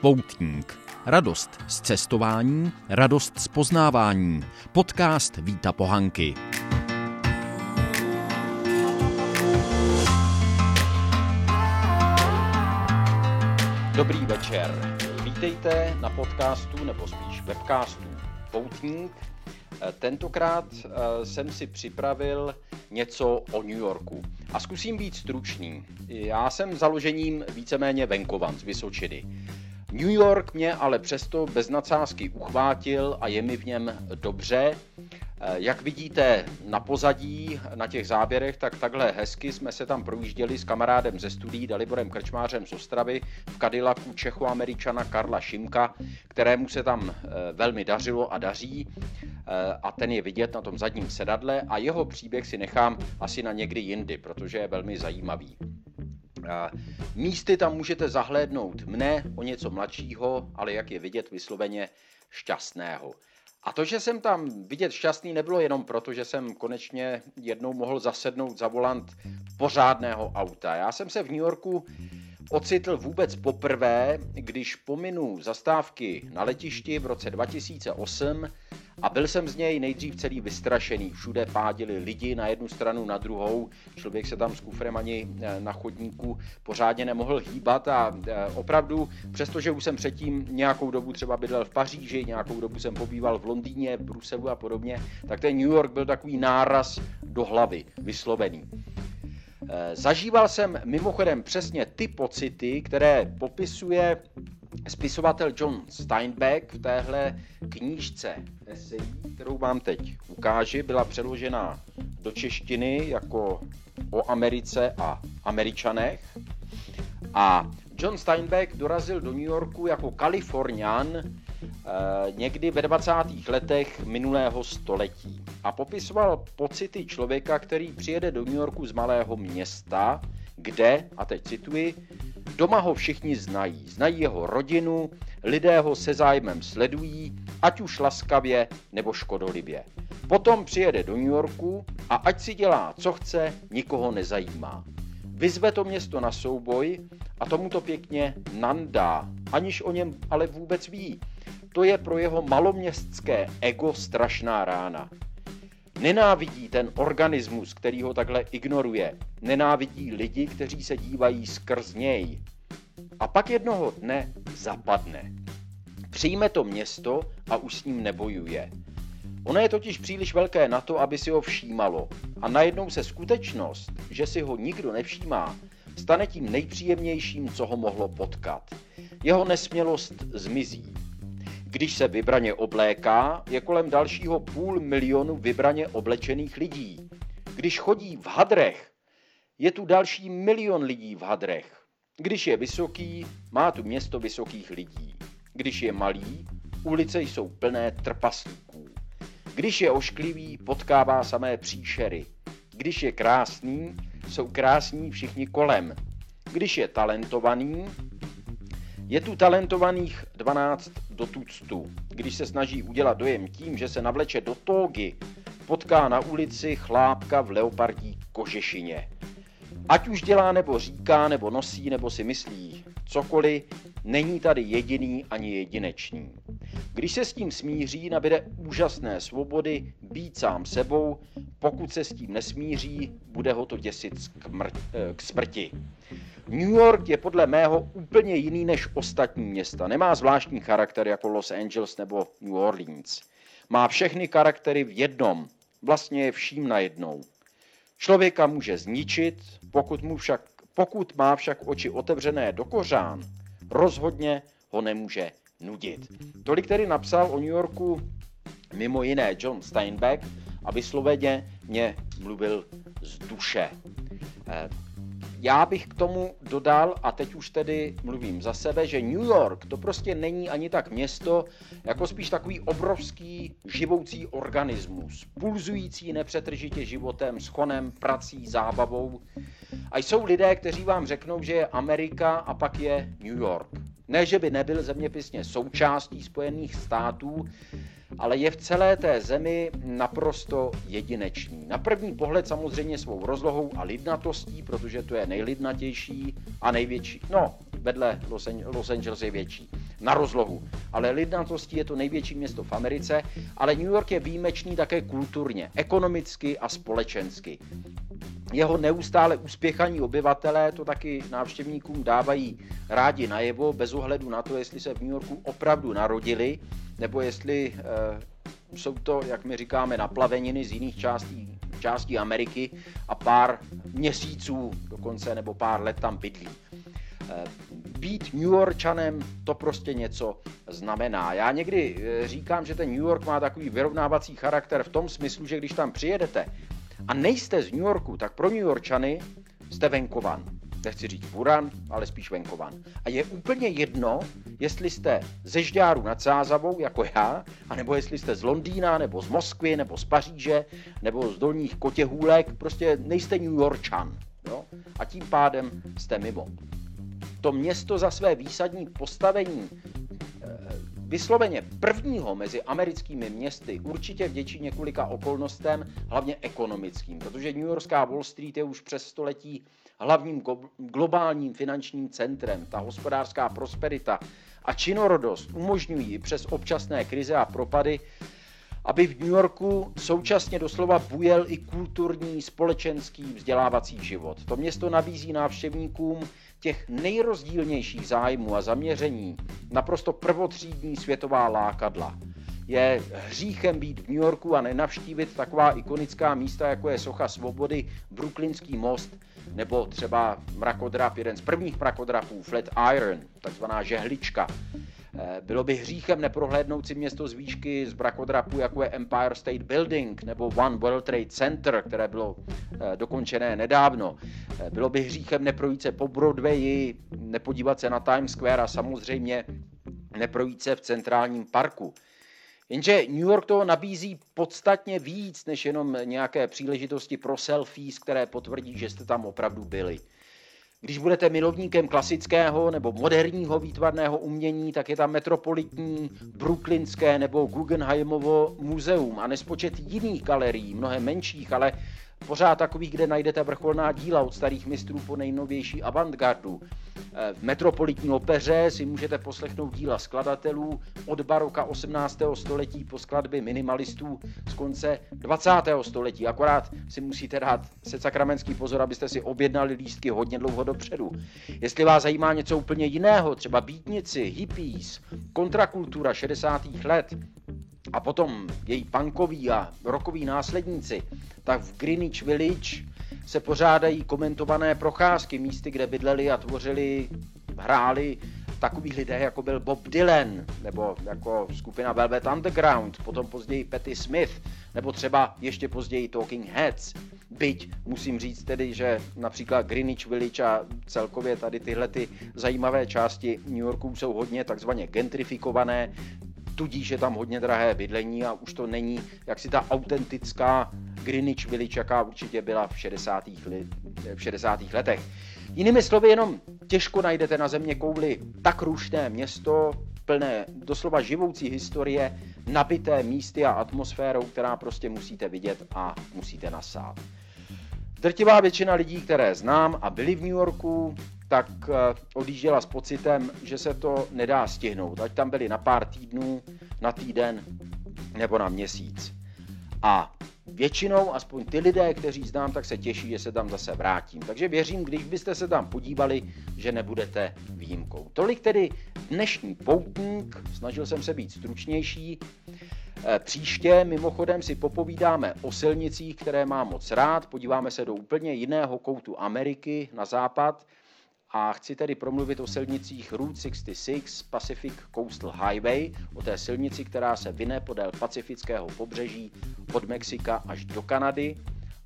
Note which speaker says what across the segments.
Speaker 1: Poutník. Radost z cestování, radost z poznávání. Podcast Víta Pohanky. Dobrý večer. Vítejte na podcastu, nebo spíš webcastu Poutník. Tentokrát eh, jsem si připravil něco o New Yorku. A zkusím být stručný. Já jsem založením víceméně venkovan z Vysočiny. New York mě ale přesto bez nadsázky uchvátil a je mi v něm dobře. Eh, jak vidíte na pozadí, na těch záběrech, tak takhle hezky jsme se tam projížděli s kamarádem ze studií Daliborem Krčmářem z Ostravy v Cadillacu Čechoameričana Karla Šimka, kterému se tam eh, velmi dařilo a daří eh, a ten je vidět na tom zadním sedadle a jeho příběh si nechám asi na někdy jindy, protože je velmi zajímavý. Místy tam můžete zahlédnout mne, o něco mladšího, ale jak je vidět vysloveně šťastného. A to, že jsem tam vidět šťastný, nebylo jenom proto, že jsem konečně jednou mohl zasednout za volant pořádného auta. Já jsem se v New Yorku ocitl vůbec poprvé, když pominu zastávky na letišti v roce 2008 a byl jsem z něj nejdřív celý vystrašený. Všude pádili lidi na jednu stranu, na druhou. Člověk se tam s kufrem ani eh, na chodníku pořádně nemohl hýbat a eh, opravdu, přestože už jsem předtím nějakou dobu třeba bydlel v Paříži, nějakou dobu jsem pobýval v Londýně, Bruselu a podobně, tak ten New York byl takový náraz do hlavy, vyslovený. Eh, zažíval jsem mimochodem přesně ty pocity, které popisuje spisovatel John Steinbeck v téhle knížce kterou vám teď ukáži, byla přeložena do češtiny jako o Americe a Američanech. A John Steinbeck dorazil do New Yorku jako Kalifornian někdy ve 20. letech minulého století a popisoval pocity člověka, který přijede do New Yorku z malého města, kde, a teď cituji, Doma ho všichni znají, znají jeho rodinu, lidé ho se zájmem sledují, ať už laskavě nebo škodolibě. Potom přijede do New Yorku a ať si dělá, co chce, nikoho nezajímá. Vyzve to město na souboj a tomu to pěkně nandá, aniž o něm ale vůbec ví. To je pro jeho maloměstské ego strašná rána. Nenávidí ten organismus, který ho takhle ignoruje. Nenávidí lidi, kteří se dívají skrz něj. A pak jednoho dne zapadne. Přijme to město a už s ním nebojuje. Ono je totiž příliš velké na to, aby si ho všímalo. A najednou se skutečnost, že si ho nikdo nevšímá, stane tím nejpříjemnějším, co ho mohlo potkat. Jeho nesmělost zmizí. Když se vybraně obléká, je kolem dalšího půl milionu vybraně oblečených lidí. Když chodí v hadrech, je tu další milion lidí v hadrech. Když je vysoký, má tu město vysokých lidí. Když je malý, ulice jsou plné trpaslíků. Když je ošklivý, potkává samé příšery. Když je krásný, jsou krásní všichni kolem. Když je talentovaný, je tu talentovaných 12 do tuctu. Když se snaží udělat dojem tím, že se navleče do tógy, potká na ulici chlápka v leopardí kožešině. Ať už dělá nebo říká, nebo nosí, nebo si myslí cokoliv, není tady jediný ani jedinečný. Když se s tím smíří, nabide úžasné svobody být sám sebou, pokud se s tím nesmíří, bude ho to děsit eh, k smrti. New York je podle mého úplně jiný než ostatní města. Nemá zvláštní charakter jako Los Angeles nebo New Orleans. Má všechny charaktery v jednom, vlastně je vším najednou. Člověka může zničit, pokud, mu však, pokud má však oči otevřené do kořán, rozhodně ho nemůže nudit. Tolik tedy napsal o New Yorku mimo jiné John Steinbeck a vysloveně mě mluvil z duše. Já bych k tomu dodal, a teď už tedy mluvím za sebe, že New York to prostě není ani tak město, jako spíš takový obrovský živoucí organismus, pulzující nepřetržitě životem, schonem, prací, zábavou. A jsou lidé, kteří vám řeknou, že je Amerika a pak je New York. Ne, že by nebyl zeměpisně součástí Spojených států, ale je v celé té zemi naprosto jedinečný. Na první pohled samozřejmě svou rozlohou a lidnatostí, protože to je nejlidnatější a největší. No, vedle Los Angeles je větší. na rozlohu. Ale lidnatosti je to největší město v Americe, ale New York je výjimečný také kulturně, ekonomicky a společensky. Jeho neustále uspěchaní obyvatelé to taky návštěvníkům dávají rádi najevo, bez ohledu na to, jestli se v New Yorku opravdu narodili, nebo jestli e, jsou to, jak my říkáme, naplaveniny z jiných částí, částí Ameriky a pár měsíců dokonce nebo pár let tam bydlí. E, být New Yorkčanem to prostě něco znamená. Já někdy eh, říkám, že ten New York má takový vyrovnávací charakter v tom smyslu, že když tam přijedete a nejste z New Yorku, tak pro New Yorkčany jste venkovan. Nechci říct buran, ale spíš venkovan. A je úplně jedno, jestli jste ze Žďáru nad Sázavou, jako já, anebo jestli jste z Londýna, nebo z Moskvy, nebo z Paříže, nebo z dolních Kotěhůlek, prostě nejste New Yorkčan. Jo? A tím pádem jste mimo. To město za své výsadní postavení Vysloveně prvního mezi americkými městy určitě vděčí několika okolnostem, hlavně ekonomickým, protože New Yorkská Wall Street je už přes století hlavním globálním finančním centrem. Ta hospodářská prosperita a činorodost umožňují přes občasné krize a propady, aby v New Yorku současně doslova bujel i kulturní, společenský, vzdělávací život. To město nabízí návštěvníkům těch nejrozdílnějších zájmů a zaměření naprosto prvotřídní světová lákadla. Je hříchem být v New Yorku a nenavštívit taková ikonická místa, jako je Socha svobody, Brooklynský most nebo třeba mrakodrap, jeden z prvních mrakodrapů, Flat Iron, takzvaná žehlička, Eh, bylo by hříchem neprohlédnout si město z výšky z brakodrapu, jako je Empire State Building nebo One World Trade Center, které bylo eh, dokončené nedávno. Eh, bylo by hříchem neprojít se po Broadwayi, nepodívat se na Times Square a samozřejmě neprojít se v centrálním parku. Jenže New York to nabízí podstatně víc než jenom nějaké příležitosti pro selfies, které potvrdí, že jste tam opravdu byli. Když budete milovníkem klasického nebo moderního výtvarného umění, tak je tam metropolitní, brooklynské nebo Guggenheimovo muzeum a nespočet jiných galerií, mnohem menších, ale pořád takových, kde najdete vrcholná díla od starých mistrů po nejnovější avantgardu. Eh, v Metropolitní opeře si můžete poslechnout díla skladatelů od baroka 18. století po skladby minimalistů z konce 20. století. Akorát si musíte dát se sakramenský pozor, abyste si objednali lístky hodně dlouho dopředu. Jestli vás zajímá něco úplně jiného, třeba beatnici, hippies, kontrakultura 60. let, a potom její punkoví a rokoví následníci, tak v Greenwich Village se pořádají komentované procházky, místy, kde bydleli a tvořili, hráli takový lidé, jako byl Bob Dylan, nebo jako skupina Velvet Underground, potom později Patti Smith, nebo třeba ještě později Talking Heads. Byť musím říct tedy, že například Greenwich Village a celkově tady tyhle ty zajímavé části New Yorku jsou hodně takzvaně gentrifikované, tudíž je tam hodně drahé bydlení a už to není jak si ta autentická Greenwich Village, jaká určitě byla v 60. Let, v 60. letech. Jinými slovy, jenom těžko najdete na země kouli tak rušné město, plné doslova živoucí historie, nabité místy a atmosférou, která prostě musíte vidět a musíte nasát. Drtivá většina lidí, které znám a byli v New Yorku, tak eh, odjížděla s pocitem, že se to nedá stihnout. Ať tam byli na pár týdnů, na týden nebo na měsíc. A většinou, aspoň ty lidé, kteří znám, tak se těší, že se tam zase vrátím. Takže věřím, když byste se tam podívali, že nebudete výjimkou. Tolik tedy dnešní poutník, snažil jsem se být stručnější. Eh, příště mimochodem si popovídáme o silnicích, které mám moc rád, podíváme se do úplně jiného koutu Ameriky na západ, a chci tedy promluvit o silnicích Route 66 Pacific Coastal Highway, o té silnici, která se vyne podél pacifického pobřeží od Mexika až do Kanady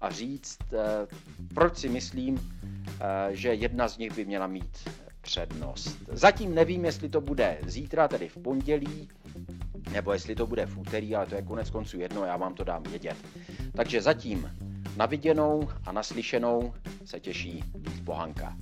Speaker 1: a říct, eh, proč si myslím, eh, že jedna z nich by měla mít přednost. Zatím nevím, jestli to bude zítra, tedy v pondělí, nebo jestli to bude v úterý, ale to je konec konců jedno, já vám to dám vědět. Takže zatím na viděnou a naslyšenou se těší Bohanka.